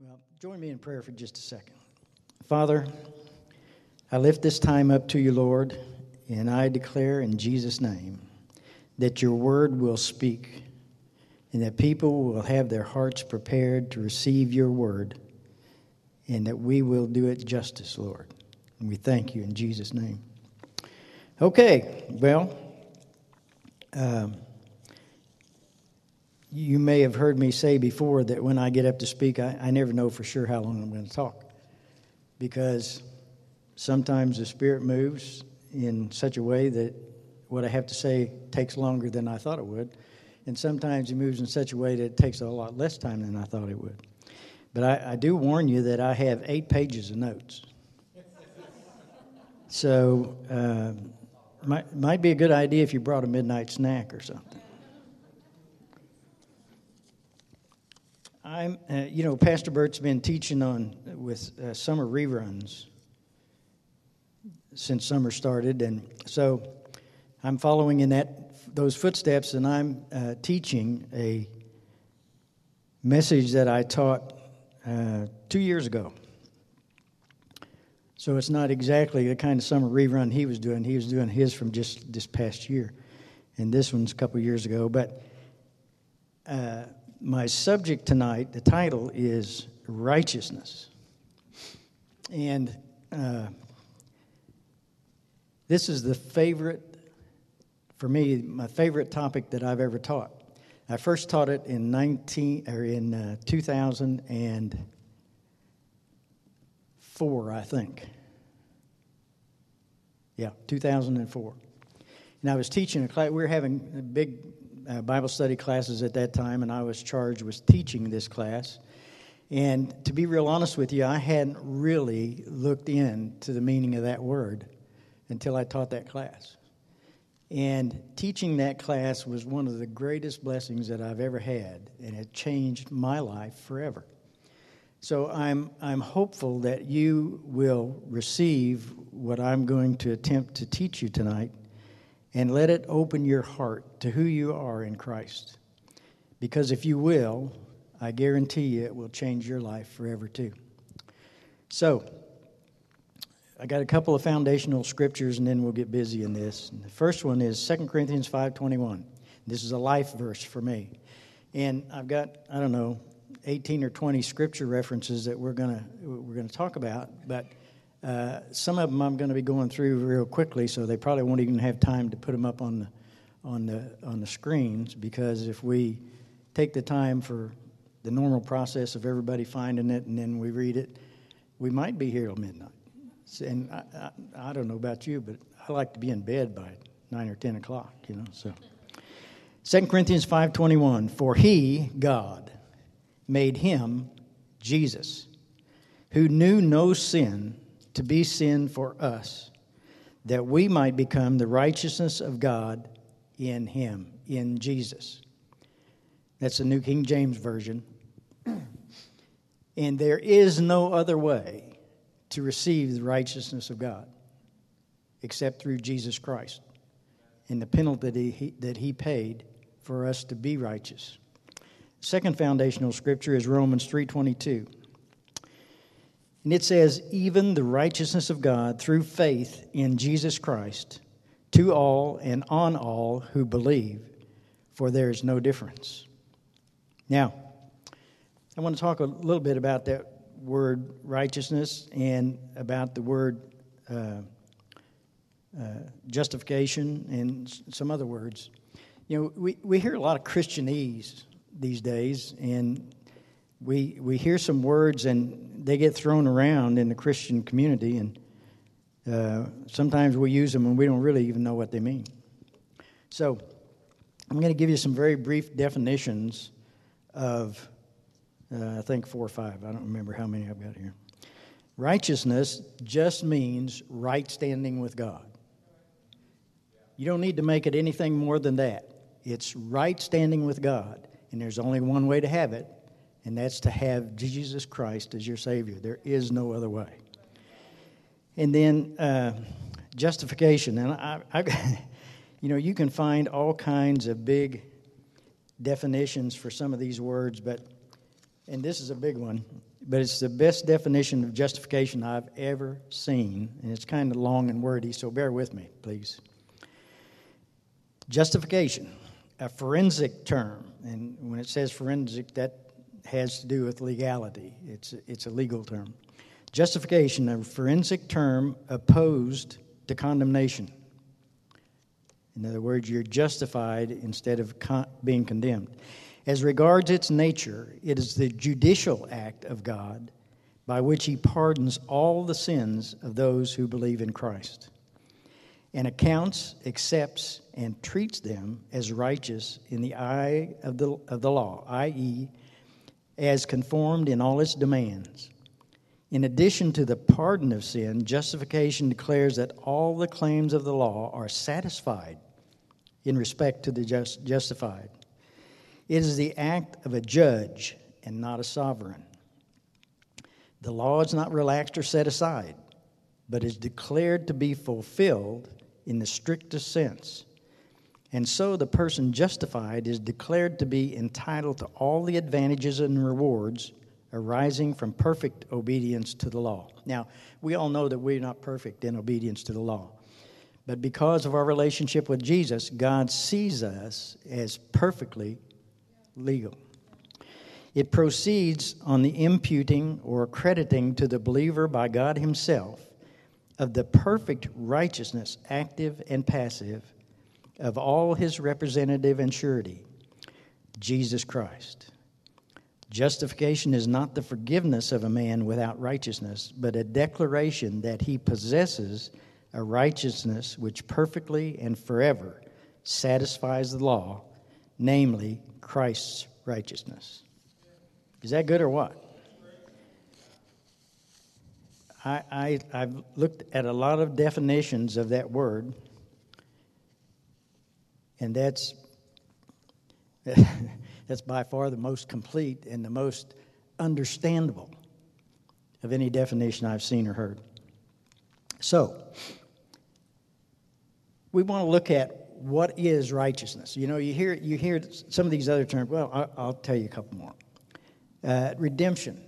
Well, join me in prayer for just a second. Father, I lift this time up to you, Lord, and I declare in Jesus' name that your word will speak and that people will have their hearts prepared to receive your word and that we will do it justice, Lord. And we thank you in Jesus' name. Okay, well, um, you may have heard me say before that when I get up to speak, I, I never know for sure how long I'm going to talk. Because sometimes the Spirit moves in such a way that what I have to say takes longer than I thought it would. And sometimes He moves in such a way that it takes a lot less time than I thought it would. But I, I do warn you that I have eight pages of notes. So, uh, might, might be a good idea if you brought a midnight snack or something. I'm, uh, you know, Pastor Bert's been teaching on with uh, summer reruns since summer started, and so I'm following in that those footsteps, and I'm uh, teaching a message that I taught uh, two years ago. So it's not exactly the kind of summer rerun he was doing. He was doing his from just this past year, and this one's a couple years ago, but uh, my subject tonight, the title is Righteousness. And uh, this is the favorite, for me, my favorite topic that I've ever taught. I first taught it in 19 or in uh, 2004, I think. Yeah, 2004. And I was teaching a class. We were having a big uh, Bible study classes at that time, and I was charged with teaching this class. And to be real honest with you, I hadn't really looked into the meaning of that word until I taught that class. And teaching that class was one of the greatest blessings that I've ever had, and it changed my life forever. So I'm, I'm hopeful that you will receive what I'm going to attempt to teach you tonight and let it open your heart to who you are in Christ. Because if you will, I guarantee you it will change your life forever too. So, I got a couple of foundational scriptures and then we'll get busy in this. The first one is 2 Corinthians 5:21. This is a life verse for me. And I've got, I don't know, 18 or 20 scripture references that we're going to we're going to talk about, but uh, some of them I'm going to be going through real quickly, so they probably won't even have time to put them up on the on the on the screens because if we take the time for the normal process of everybody finding it and then we read it, we might be here till midnight. And I, I, I don't know about you, but I like to be in bed by nine or ten o'clock. You know, so. 2 Corinthians 5:21 For he God made him Jesus who knew no sin to be sin for us, that we might become the righteousness of God in him, in Jesus. That's the New King James Version. and there is no other way to receive the righteousness of God except through Jesus Christ and the penalty that he, paid for us to be righteous. Second foundational scripture is Romans 3:22. And it says, even the righteousness of God through faith in Jesus Christ to all and on all who believe, for there is no difference. Now, I want to talk a little bit about that word righteousness and about the word uh, uh, justification and some other words. You know, we, we hear a lot of Christianese these days, and we, we hear some words and they get thrown around in the Christian community, and uh, sometimes we use them and we don't really even know what they mean. So, I'm going to give you some very brief definitions of, uh, I think, four or five. I don't remember how many I've got here. Righteousness just means right standing with God. You don't need to make it anything more than that. It's right standing with God, and there's only one way to have it, and that's to have Jesus Christ as your Savior. There is no other way. And then uh, justification. And I, I, you know, you can find all kinds of big definitions for some of these words, but and this is a big one, but it's the best definition of justification I've ever seen, and it's kind of long and wordy, so bear with me, please. Justification, a forensic term, and when it says forensic, that has to do with legality. It's, it's a legal term. Justification, a forensic term opposed to condemnation. In other words, you're justified instead of con- being condemned. As regards its nature, it is the judicial act of God by which He pardons all the sins of those who believe in Christ and accounts, accepts, and treats them as righteous in the eye of the, of the law, i.e., as conformed in all its demands. In addition to the pardon of sin, justification declares that all the claims of the law are satisfied in respect to the just, justified. It is the act of a judge and not a sovereign. The law is not relaxed or set aside, but is declared to be fulfilled in the strictest sense. And so the person justified is declared to be entitled to all the advantages and rewards arising from perfect obedience to the law. Now, we all know that we're not perfect in obedience to the law. But because of our relationship with Jesus, God sees us as perfectly legal. It proceeds on the imputing or crediting to the believer by God Himself of the perfect righteousness, active and passive, of all His representative and surety, Jesus Christ. Justification is not the forgiveness of a man without righteousness, but a declaration that he possesses a righteousness which perfectly and forever satisfies the law, namely Christ's righteousness. Is that good or what? I, I, I've looked at a lot of definitions of that word, and that's, that's by far the most complete and the most understandable of any definition I've seen or heard. So, we want to look at what is righteousness? You know, you hear, you hear some of these other terms. Well, I'll, I'll tell you a couple more. Uh, redemption.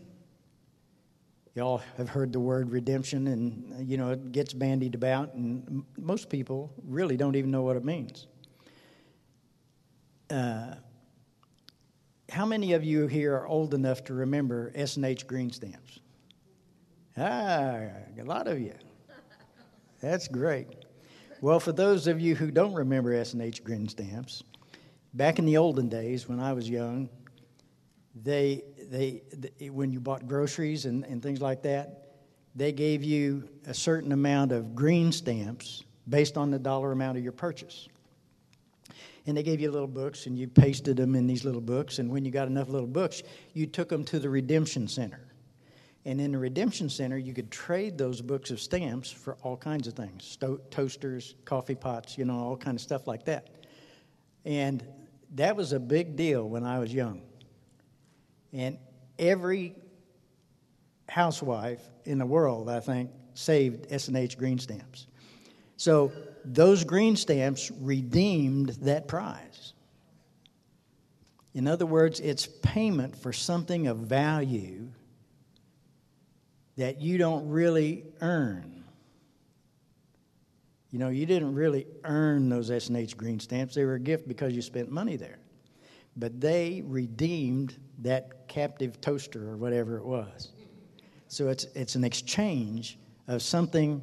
Y'all have heard the word redemption, and, you know, it gets bandied about, and most people really don't even know what it means. Uh, how many of you here are old enough to remember S&H green stamps? Ah, a lot of you. That's great. Well, for those of you who don't remember S&H green stamps, back in the olden days when I was young, they, they, they when you bought groceries and, and things like that, they gave you a certain amount of green stamps based on the dollar amount of your purchase. And they gave you little books, and you pasted them in these little books. And when you got enough little books, you took them to the Redemption Center. And in the Redemption Center, you could trade those books of stamps for all kinds of things Sto- toasters, coffee pots, you know, all kind of stuff like that. And that was a big deal when I was young. And every housewife in the world, I think, saved S&H green stamps. So those green stamps redeemed that prize. In other words, it's payment for something of value that you don't really earn. You know, you didn't really earn those S&H green stamps. They were a gift because you spent money there. But they redeemed that captive toaster or whatever it was. So it's, it's an exchange of something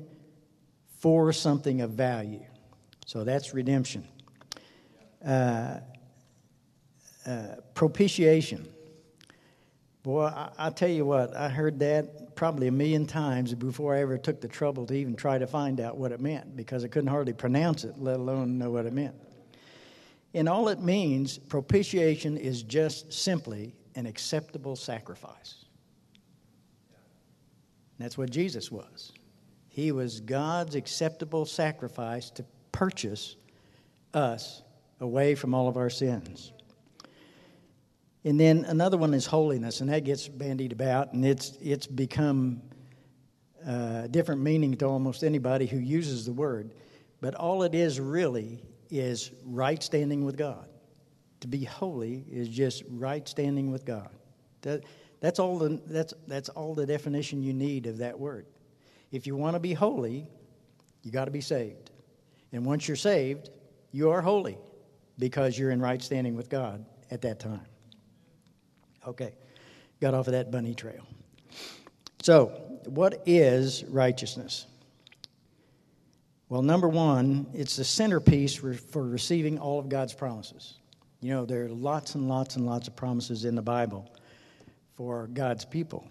for something of value. So that's redemption. Uh, uh, propitiation. Boy, I, I tell you what, I heard that probably a million times before I ever took the trouble to even try to find out what it meant because I couldn't hardly pronounce it, let alone know what it meant. And all it means, propitiation is just simply an acceptable sacrifice. That's what Jesus was. He was God's acceptable sacrifice to purchase us away from all of our sins. And then another one is holiness, and that gets bandied about, and it's, it's become a uh, different meaning to almost anybody who uses the word. But all it is really is right standing with God. To be holy is just right standing with God. That, That's all the, that's, that's all the definition you need of that word. If you want to be holy, you got to be saved. And once you're saved, you are holy because you're in right standing with God at that time. Okay, got off of that bunny trail. So, what is righteousness? Well, number one, it's the centerpiece for receiving all of God's promises. You know, there are lots and lots and lots of promises in the Bible for God's people.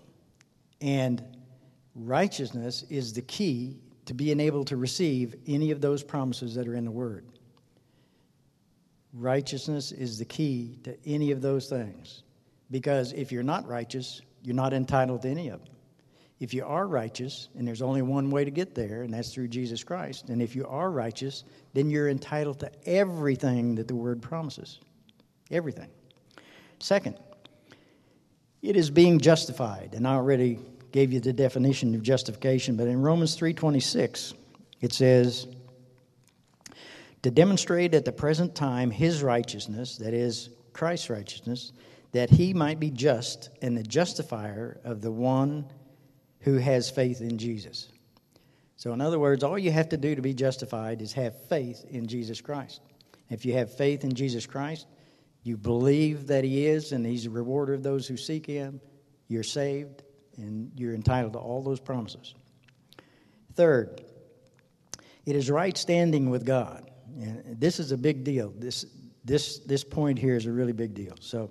And righteousness is the key to being able to receive any of those promises that are in the Word. Righteousness is the key to any of those things. Because if you're not righteous, you're not entitled to any of them. If you are righteous, and there's only one way to get there, and that's through Jesus Christ, and if you are righteous, then you're entitled to everything that the Word promises. Everything. Second, it is being justified, and I already gave you the definition of justification, but in Romans 3:26 it says to demonstrate at the present time his righteousness, that is Christ's righteousness, that he might be just and the justifier of the one who has faith in Jesus. So, in other words, all you have to do to be justified is have faith in Jesus Christ. If you have faith in Jesus Christ, you believe that He is and He's a rewarder of those who seek Him, you're saved and you're entitled to all those promises. Third, it is right standing with God. And this is a big deal. This, this, this point here is a really big deal. So,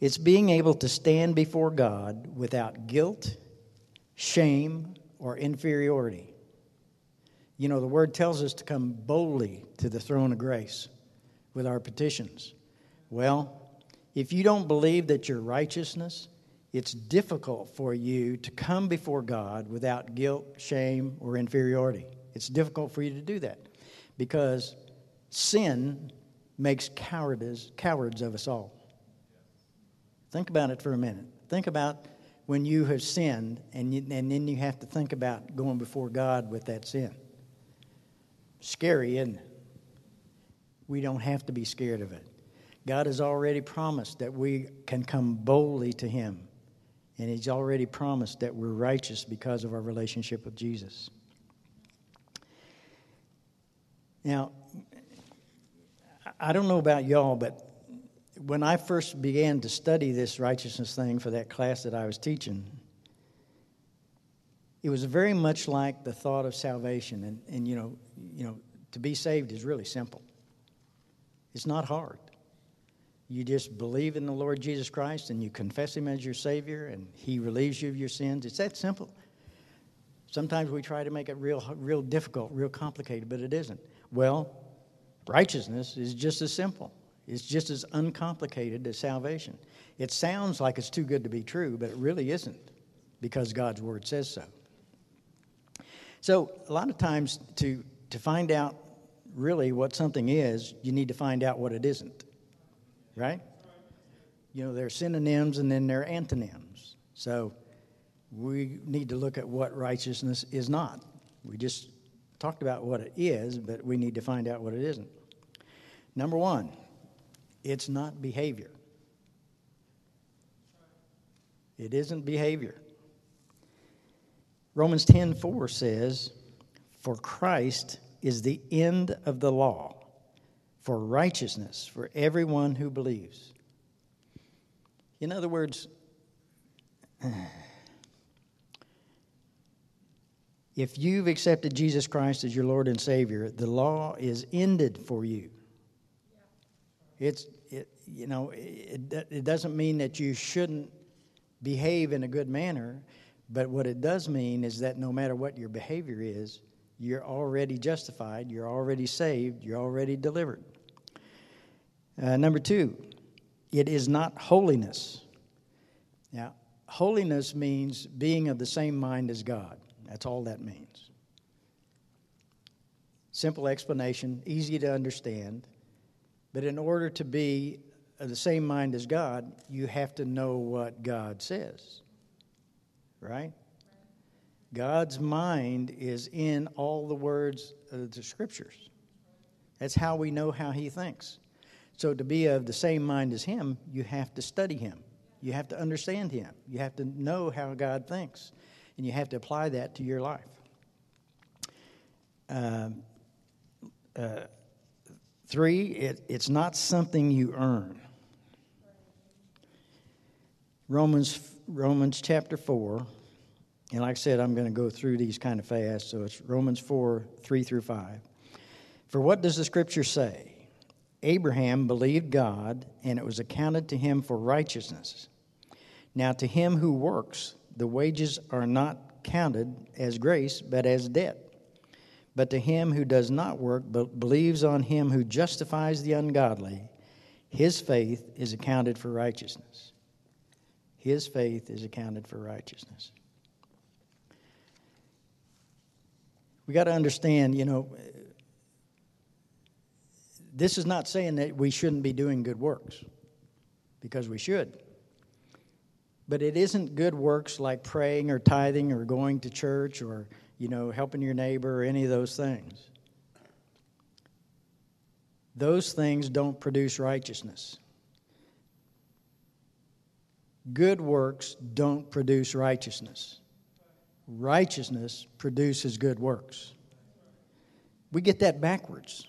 it's being able to stand before God without guilt, shame, or inferiority. You know, the word tells us to come boldly to the throne of grace with our petitions. Well, if you don't believe that your righteousness, it's difficult for you to come before God without guilt, shame, or inferiority. It's difficult for you to do that because sin makes cowards, cowards of us all. Think about it for a minute. Think about when you have sinned and, you, and then you have to think about going before God with that sin. Scary, isn't it? We don't have to be scared of it. God has already promised that we can come boldly to Him. And He's already promised that we're righteous because of our relationship with Jesus. Now, I don't know about y'all, but when I first began to study this righteousness thing for that class that I was teaching, it was very much like the thought of salvation. And, and you, know, you know, to be saved is really simple, it's not hard. You just believe in the Lord Jesus Christ and you confess Him as your Savior and He relieves you of your sins. It's that simple. Sometimes we try to make it real, real difficult, real complicated, but it isn't. Well, righteousness is just as simple. It's just as uncomplicated as salvation. It sounds like it's too good to be true, but it really isn't because God's Word says so. So, a lot of times, to, to find out really what something is, you need to find out what it isn't right? You know, there are synonyms and then there are antonyms. So we need to look at what righteousness is not. We just talked about what it is, but we need to find out what it isn't. Number one, it's not behavior. It isn't behavior. Romans 10:4 says, "For Christ is the end of the law for righteousness for everyone who believes. In other words, if you've accepted Jesus Christ as your Lord and Savior, the law is ended for you. It's, it, you know, it, it doesn't mean that you shouldn't behave in a good manner, but what it does mean is that no matter what your behavior is, you're already justified, you're already saved, you're already delivered. Uh, number two, it is not holiness. Now, holiness means being of the same mind as God. That's all that means. Simple explanation, easy to understand. But in order to be of the same mind as God, you have to know what God says. Right? God's mind is in all the words of the scriptures. That's how we know how he thinks. So, to be of the same mind as him, you have to study him. You have to understand Him. You have to know how God thinks, and you have to apply that to your life. Um, uh, three, it, it's not something you earn. Romans, Romans chapter 4, and like I said, I'm going to go through these kind of fast, so it's Romans 4 3 through 5. For what does the scripture say? Abraham believed God, and it was accounted to him for righteousness. Now, to him who works, the wages are not counted as grace, but as debt. But to him who does not work, but believes on him who justifies the ungodly, his faith is accounted for righteousness. His faith is accounted for righteousness. We got to understand, you know, this is not saying that we shouldn't be doing good works, because we should. But it isn't good works like praying or tithing or going to church or, you know, helping your neighbor or any of those things. Those things don't produce righteousness. Good works don't produce righteousness. Righteousness produces good works. We get that backwards,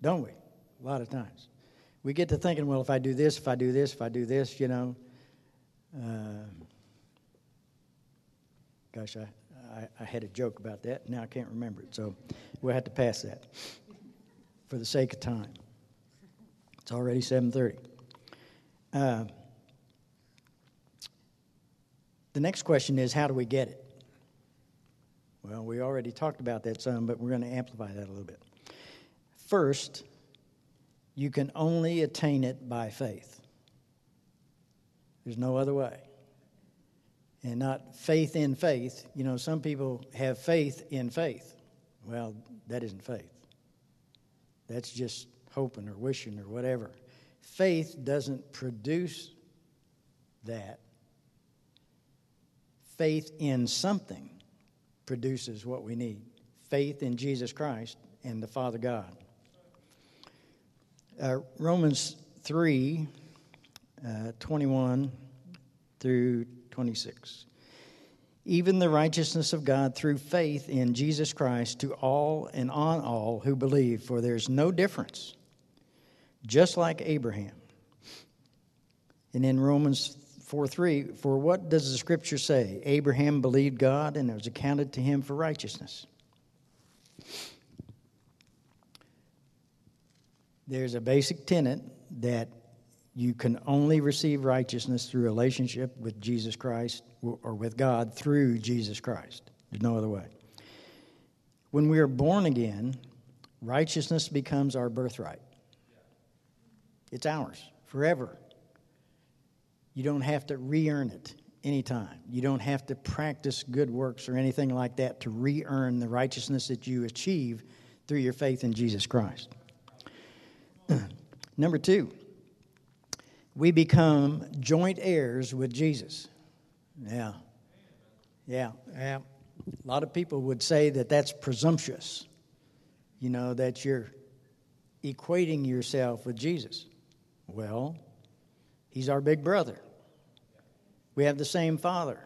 don't we? A lot of times. We get to thinking, well, if I do this, if I do this, if I do this, you know. Uh, gosh, I, I, I, had a joke about that. Now I can't remember it, so we'll have to pass that for the sake of time. It's already 7:30. Uh, the next question is, how do we get it? Well, we already talked about that some, but we're going to amplify that a little bit. First, you can only attain it by faith. There's no other way. And not faith in faith. You know, some people have faith in faith. Well, that isn't faith. That's just hoping or wishing or whatever. Faith doesn't produce that. Faith in something produces what we need faith in Jesus Christ and the Father God. Uh, Romans 3 uh, 21 through 26. Even the righteousness of God through faith in Jesus Christ to all and on all who believe, for there's no difference, just like Abraham. And in Romans 4 3, for what does the scripture say? Abraham believed God, and it was accounted to him for righteousness. There's a basic tenet that you can only receive righteousness through relationship with Jesus Christ or with God through Jesus Christ. There's no other way. When we are born again, righteousness becomes our birthright. It's ours forever. You don't have to re earn it anytime. You don't have to practice good works or anything like that to re earn the righteousness that you achieve through your faith in Jesus Christ. Number two, we become joint heirs with Jesus. Yeah. Yeah. Yeah. A lot of people would say that that's presumptuous, you know, that you're equating yourself with Jesus. Well, he's our big brother. We have the same father.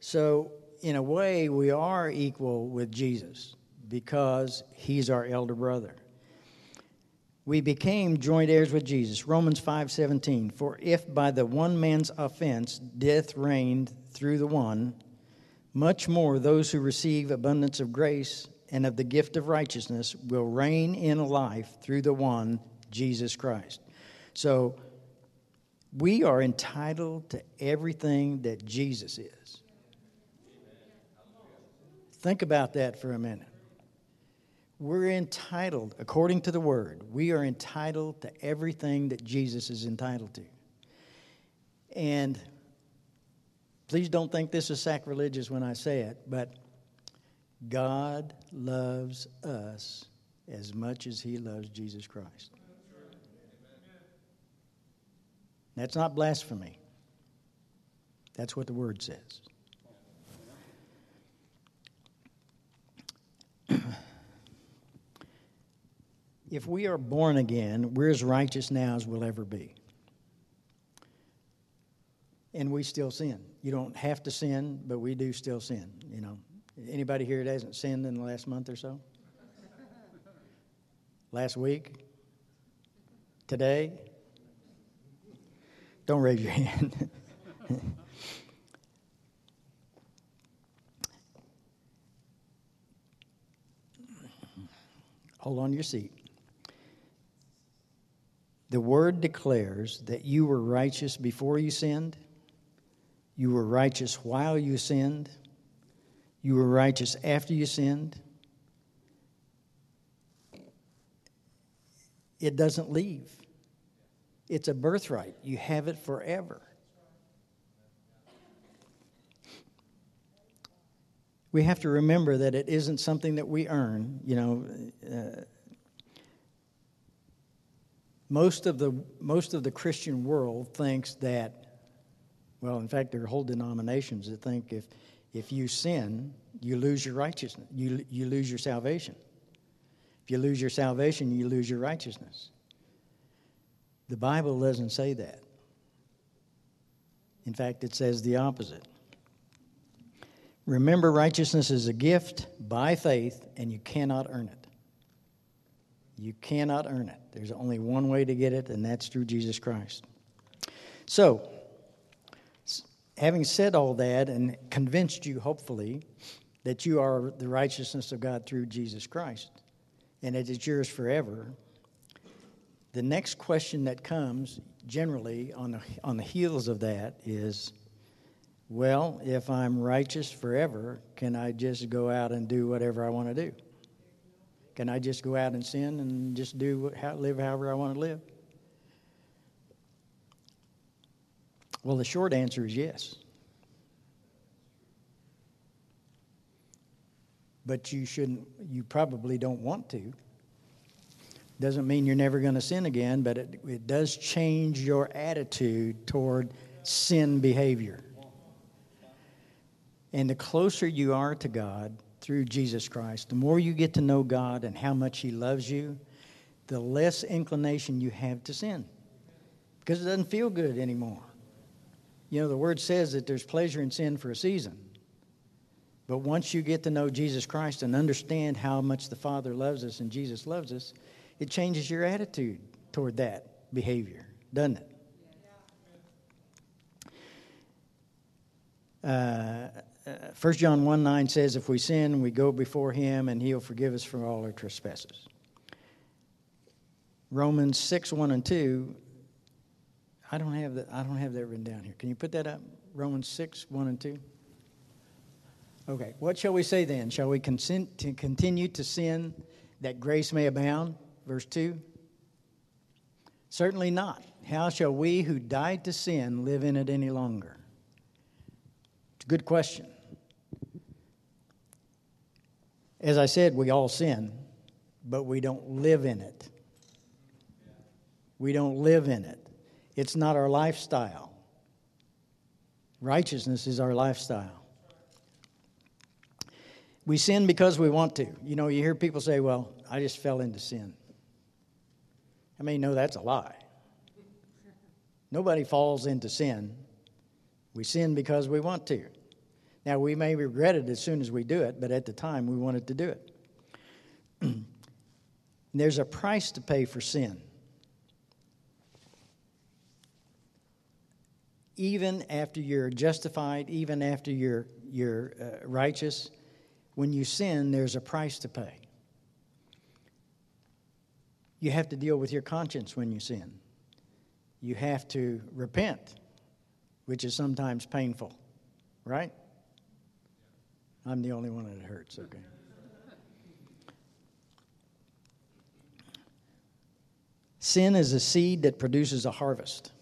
So, in a way, we are equal with Jesus because he's our elder brother we became joint heirs with Jesus. Romans 5:17 For if by the one man's offense death reigned through the one, much more those who receive abundance of grace and of the gift of righteousness will reign in life through the one Jesus Christ. So we are entitled to everything that Jesus is. Think about that for a minute. We're entitled, according to the word, we are entitled to everything that Jesus is entitled to. And please don't think this is sacrilegious when I say it, but God loves us as much as he loves Jesus Christ. That's not blasphemy. That's what the word says. If we are born again, we're as righteous now as we'll ever be. and we still sin. You don't have to sin, but we do still sin, you know. Anybody here that hasn't sinned in the last month or so? last week? Today? Don't raise your hand. Hold on to your seat. The word declares that you were righteous before you sinned, you were righteous while you sinned, you were righteous after you sinned. It doesn't leave. It's a birthright. You have it forever. we have to remember that it isn't something that we earn. You know, uh, most of the most of the Christian world thinks that. Well, in fact, there are whole denominations that think if if you sin, you lose your righteousness. You you lose your salvation. If you lose your salvation, you lose your righteousness. The Bible doesn't say that. In fact, it says the opposite. Remember, righteousness is a gift by faith, and you cannot earn it. You cannot earn it. There's only one way to get it, and that's through Jesus Christ. So, having said all that and convinced you, hopefully, that you are the righteousness of God through Jesus Christ, and it is yours forever, the next question that comes generally on the, on the heels of that is well, if I'm righteous forever, can I just go out and do whatever I want to do? Can I just go out and sin and just do how, live however I want to live? Well, the short answer is yes. But you shouldn't, you probably don't want to. Doesn't mean you're never going to sin again, but it, it does change your attitude toward sin behavior. And the closer you are to God through Jesus Christ, the more you get to know God and how much He loves you, the less inclination you have to sin because it doesn't feel good anymore. You know, the word says that there's pleasure in sin for a season. But once you get to know Jesus Christ and understand how much the Father loves us and Jesus loves us, it changes your attitude toward that behavior, doesn't it? Uh, Uh, 1 John 1 9 says, If we sin, we go before him and he'll forgive us for all our trespasses. Romans 6 1 and 2, I don't have that, I don't have that written down here. Can you put that up? Romans 6 1 and 2. Okay, what shall we say then? Shall we consent to continue to sin that grace may abound? Verse 2. Certainly not. How shall we who died to sin live in it any longer? Good question. As I said, we all sin, but we don't live in it. We don't live in it. It's not our lifestyle. Righteousness is our lifestyle. We sin because we want to. You know, you hear people say, well, I just fell into sin. I mean, no, that's a lie. Nobody falls into sin. We sin because we want to. Now, we may regret it as soon as we do it, but at the time we wanted to do it. There's a price to pay for sin. Even after you're justified, even after you're, you're uh, righteous, when you sin, there's a price to pay. You have to deal with your conscience when you sin. You have to repent, which is sometimes painful, right? I'm the only one that hurts, okay. Sin is a seed that produces a harvest.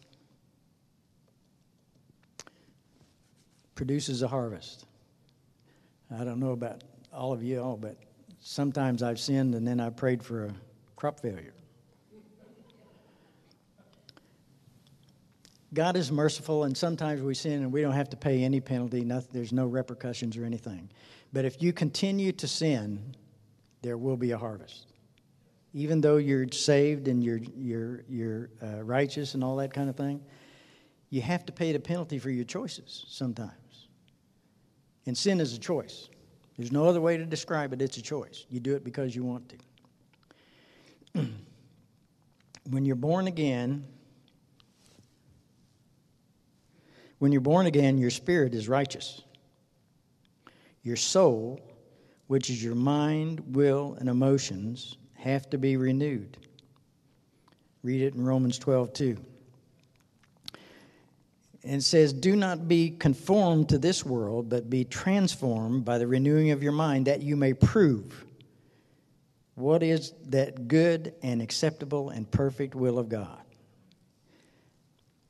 Produces a harvest. I don't know about all of you all, but sometimes I've sinned and then I prayed for a crop failure. God is merciful, and sometimes we sin and we don't have to pay any penalty. Nothing, there's no repercussions or anything. But if you continue to sin, there will be a harvest. Even though you're saved and you're, you're, you're uh, righteous and all that kind of thing, you have to pay the penalty for your choices sometimes. And sin is a choice. There's no other way to describe it, it's a choice. You do it because you want to. when you're born again, when you're born again, your spirit is righteous. Your soul, which is your mind, will, and emotions, have to be renewed. Read it in Romans 12, 2. And says, Do not be conformed to this world, but be transformed by the renewing of your mind, that you may prove what is that good and acceptable and perfect will of God.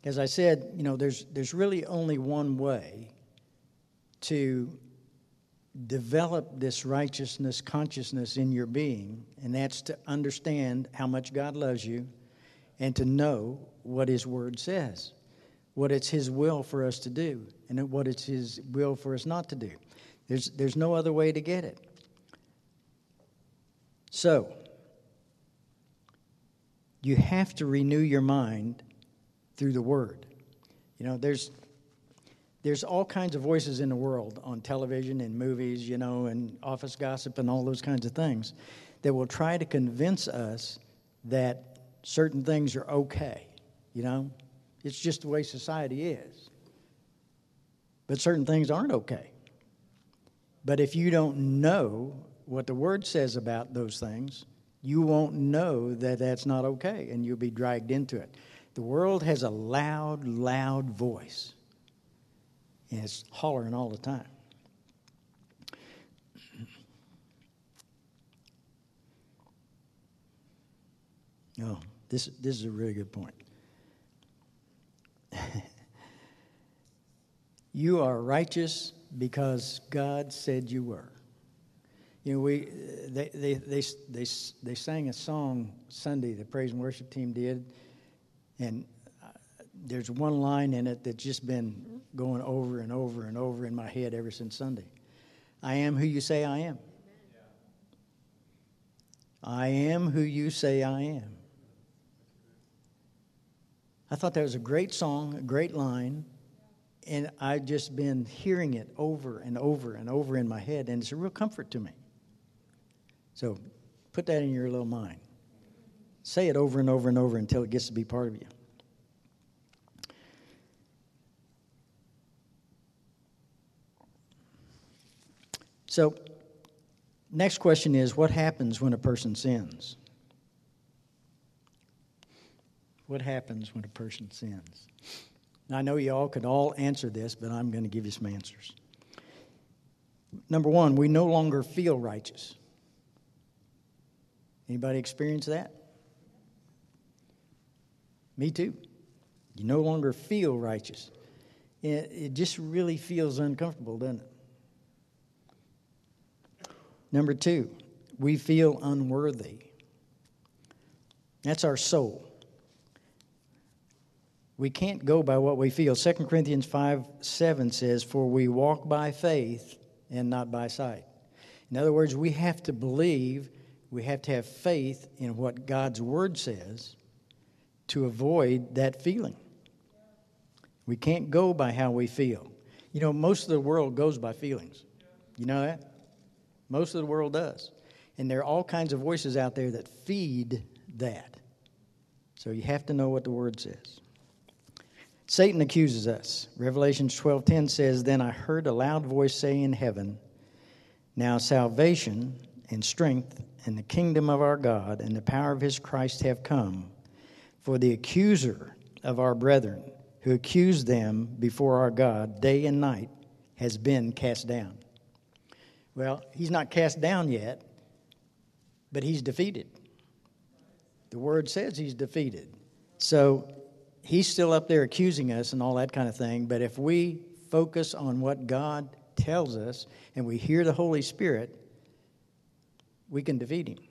As I said, you know, there's, there's really only one way to develop this righteousness consciousness in your being, and that's to understand how much God loves you and to know what His Word says, what it's His will for us to do, and what it's His will for us not to do. There's, there's no other way to get it. So, you have to renew your mind through the Word. You know, there's there's all kinds of voices in the world on television and movies, you know, and office gossip and all those kinds of things that will try to convince us that certain things are okay, you know? It's just the way society is. But certain things aren't okay. But if you don't know what the Word says about those things, you won't know that that's not okay and you'll be dragged into it. The world has a loud, loud voice and it's hollering all the time. Oh, this, this is a really good point. you are righteous because God said you were. You know, we, they, they, they, they, they sang a song Sunday, the praise and worship team did, and uh, there's one line in it that's just been going over and over and over in my head ever since Sunday. I am who you say I am. I am who you say I am. I thought that was a great song, a great line, and I've just been hearing it over and over and over in my head, and it's a real comfort to me. So put that in your little mind. Say it over and over and over until it gets to be part of you. So, next question is what happens when a person sins? What happens when a person sins? Now, I know you all could all answer this, but I'm going to give you some answers. Number one, we no longer feel righteous. Anybody experience that? Me too. You no longer feel righteous. It, it just really feels uncomfortable, doesn't it? Number two, we feel unworthy. That's our soul. We can't go by what we feel. 2 Corinthians 5 7 says, For we walk by faith and not by sight. In other words, we have to believe, we have to have faith in what God's Word says to avoid that feeling. We can't go by how we feel. You know, most of the world goes by feelings. You know that? Most of the world does. And there are all kinds of voices out there that feed that. So you have to know what the word says. Satan accuses us. Revelation 12:10 says, "Then I heard a loud voice say in heaven, Now salvation and strength and the kingdom of our God and the power of his Christ have come, for the accuser of our brethren, who accused them before our God day and night, has been cast down." Well, he's not cast down yet, but he's defeated. The word says he's defeated. So he's still up there accusing us and all that kind of thing. But if we focus on what God tells us and we hear the Holy Spirit, we can defeat him.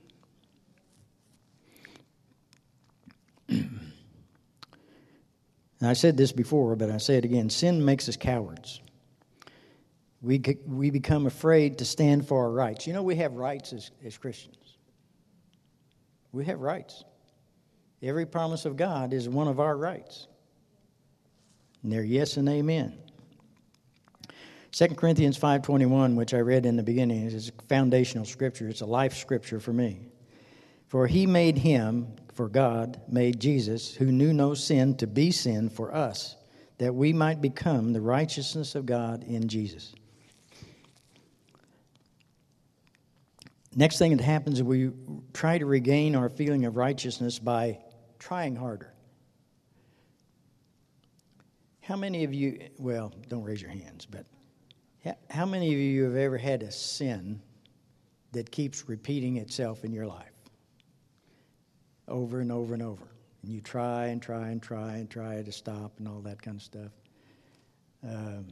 I said this before, but I say it again sin makes us cowards. We, we become afraid to stand for our rights. You know, we have rights as, as Christians. We have rights. Every promise of God is one of our rights. And they're yes and amen. 2 Corinthians 5:21, which I read in the beginning, is a foundational scripture. It's a life scripture for me. For he made him, for God made Jesus, who knew no sin, to be sin for us, that we might become the righteousness of God in Jesus. Next thing that happens is we try to regain our feeling of righteousness by trying harder. How many of you, well, don't raise your hands, but how many of you have ever had a sin that keeps repeating itself in your life? Over and over and over. And you try and try and try and try to stop and all that kind of stuff. Um,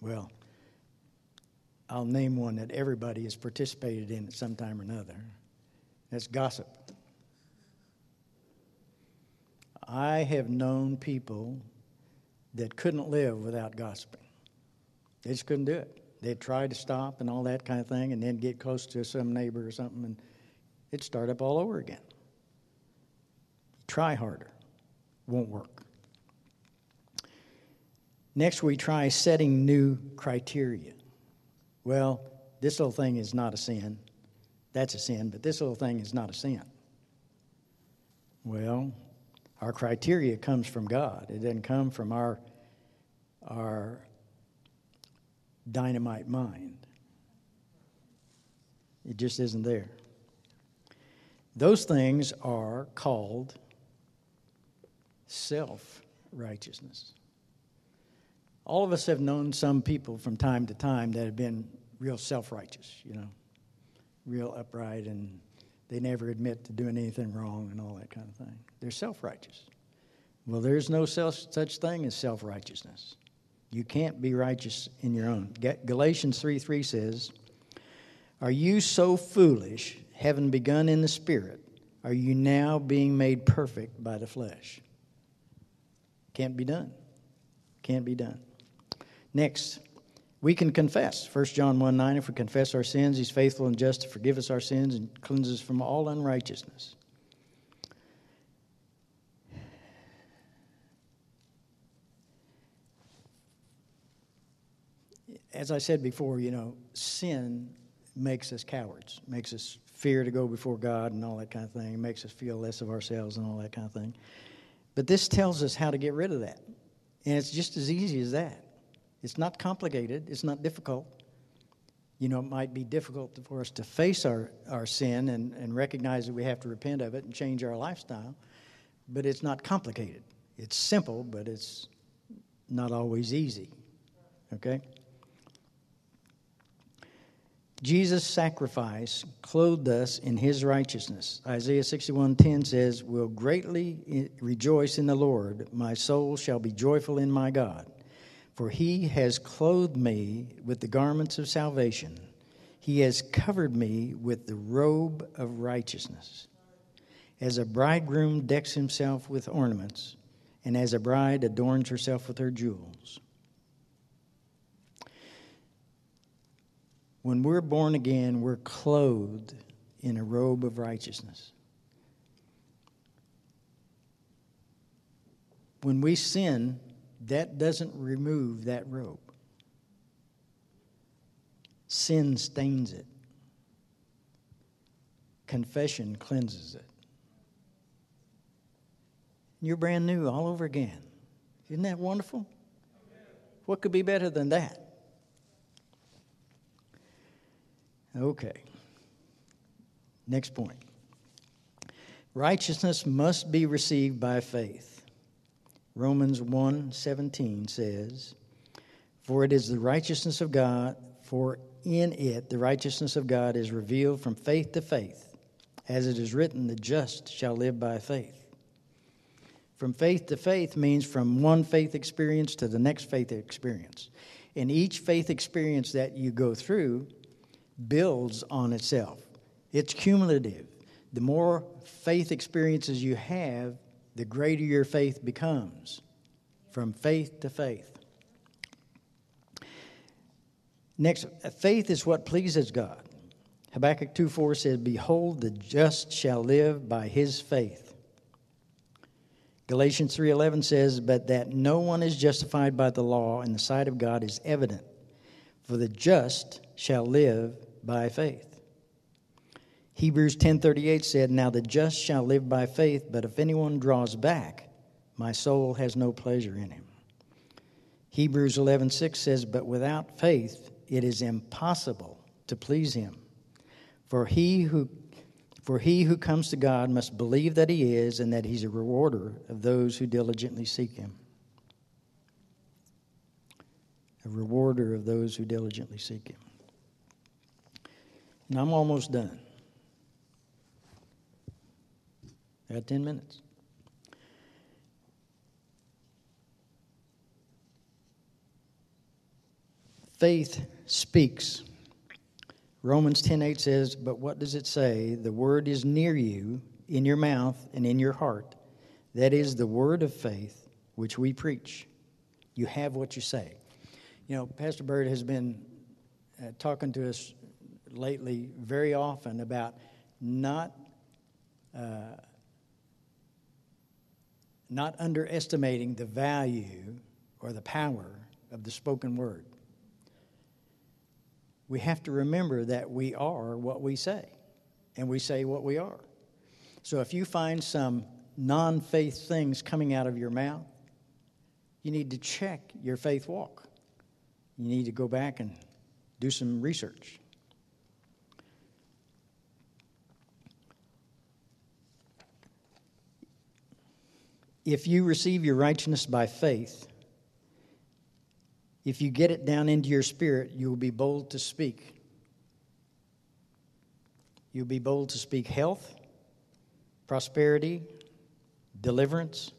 well, I'll name one that everybody has participated in at some time or another. That's gossip. I have known people that couldn't live without gossiping. They just couldn't do it. They'd try to stop and all that kind of thing, and then get close to some neighbor or something, and it'd start up all over again. Try harder, won't work. Next, we try setting new criteria. Well, this little thing is not a sin. That's a sin, but this little thing is not a sin. Well, our criteria comes from God. It doesn't come from our, our dynamite mind. It just isn't there. Those things are called self righteousness. All of us have known some people from time to time that have been real self righteous, you know, real upright and they never admit to doing anything wrong and all that kind of thing. They're self righteous. Well, there's no self, such thing as self righteousness. You can't be righteous in your own. Galatians 3 3 says, Are you so foolish, having begun in the Spirit, are you now being made perfect by the flesh? Can't be done. Can't be done. Next, we can confess. 1 John 1 9, if we confess our sins, he's faithful and just to forgive us our sins and cleanse us from all unrighteousness. As I said before, you know, sin makes us cowards, makes us fear to go before God and all that kind of thing, it makes us feel less of ourselves and all that kind of thing. But this tells us how to get rid of that. And it's just as easy as that. It's not complicated, it's not difficult. You know, it might be difficult for us to face our, our sin and, and recognize that we have to repent of it and change our lifestyle, but it's not complicated. It's simple, but it's not always easy. Okay? Jesus' sacrifice clothed us in his righteousness. Isaiah 61:10 says, "Will greatly rejoice in the Lord; my soul shall be joyful in my God." For he has clothed me with the garments of salvation, he has covered me with the robe of righteousness. As a bridegroom decks himself with ornaments, and as a bride adorns herself with her jewels. When we're born again, we're clothed in a robe of righteousness. When we sin, that doesn't remove that robe. Sin stains it, confession cleanses it. You're brand new all over again. Isn't that wonderful? What could be better than that? Okay. Next point. Righteousness must be received by faith. Romans 1:17 says, "For it is the righteousness of God, for in it the righteousness of God is revealed from faith to faith, as it is written, the just shall live by faith." From faith to faith means from one faith experience to the next faith experience. And each faith experience that you go through builds on itself. It's cumulative. The more faith experiences you have, the greater your faith becomes from faith to faith. Next, faith is what pleases God. Habakkuk 2 4 says, Behold, the just shall live by his faith. Galatians 3:11 says, "But that no one is justified by the law in the sight of God is evident, for the just shall live by faith." Hebrews 10:38 said, "Now the just shall live by faith, but if anyone draws back, my soul has no pleasure in him." Hebrews 11:6 says, "But without faith it is impossible to please him. For he who for he who comes to God must believe that he is and that he's a rewarder of those who diligently seek him." A rewarder of those who diligently seek him. And I'm almost done. I got 10 minutes. Faith speaks. Romans 10:8 says, "But what does it say? The word is near you, in your mouth and in your heart. That is the word of faith which we preach. You have what you say." You know, Pastor Bird has been uh, talking to us lately very often about not uh, not underestimating the value or the power of the spoken word we have to remember that we are what we say, and we say what we are. So if you find some non faith things coming out of your mouth, you need to check your faith walk. You need to go back and do some research. If you receive your righteousness by faith, if you get it down into your spirit, you will be bold to speak. You'll be bold to speak health, prosperity, deliverance,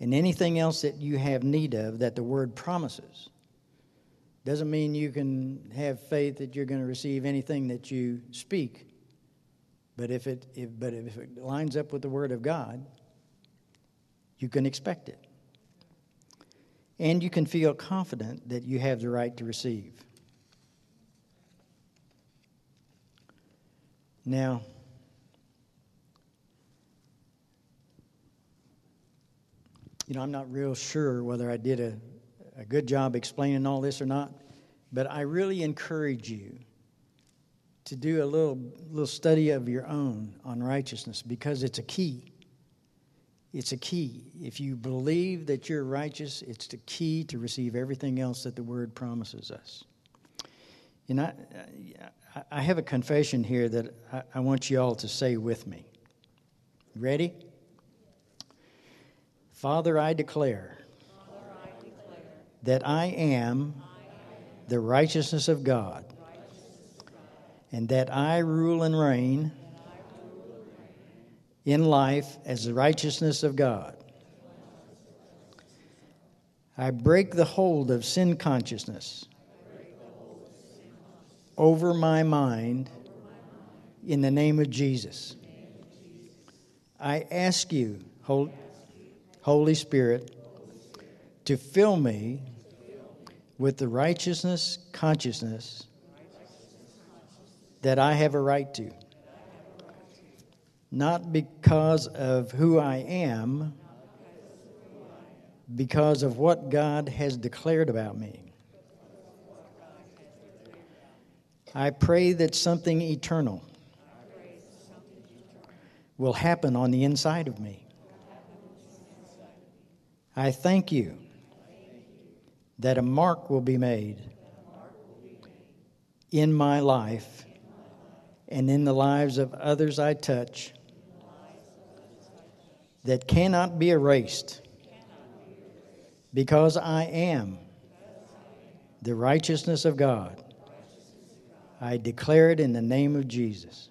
and anything else that you have need of that the word promises. Doesn't mean you can have faith that you're going to receive anything that you speak. But if it, if, but if it lines up with the word of God, you can expect it and you can feel confident that you have the right to receive. Now, you know, I'm not real sure whether I did a, a good job explaining all this or not, but I really encourage you to do a little, little study of your own on righteousness because it's a key. It's a key. If you believe that you're righteous, it's the key to receive everything else that the Word promises us. And I, I have a confession here that I want you all to say with me. Ready? Father, I declare, that I am the righteousness of God, and that I rule and reign in life as the righteousness of God. I break the hold of sin consciousness over my mind in the name of Jesus. I ask you, Holy Spirit, to fill me with the righteousness consciousness that I have a right to not because of who I am, because of what God has declared about me. I pray that something eternal will happen on the inside of me. I thank you that a mark will be made in my life and in the lives of others I touch that cannot be erased because I am the righteousness of God. I declare it in the name of Jesus.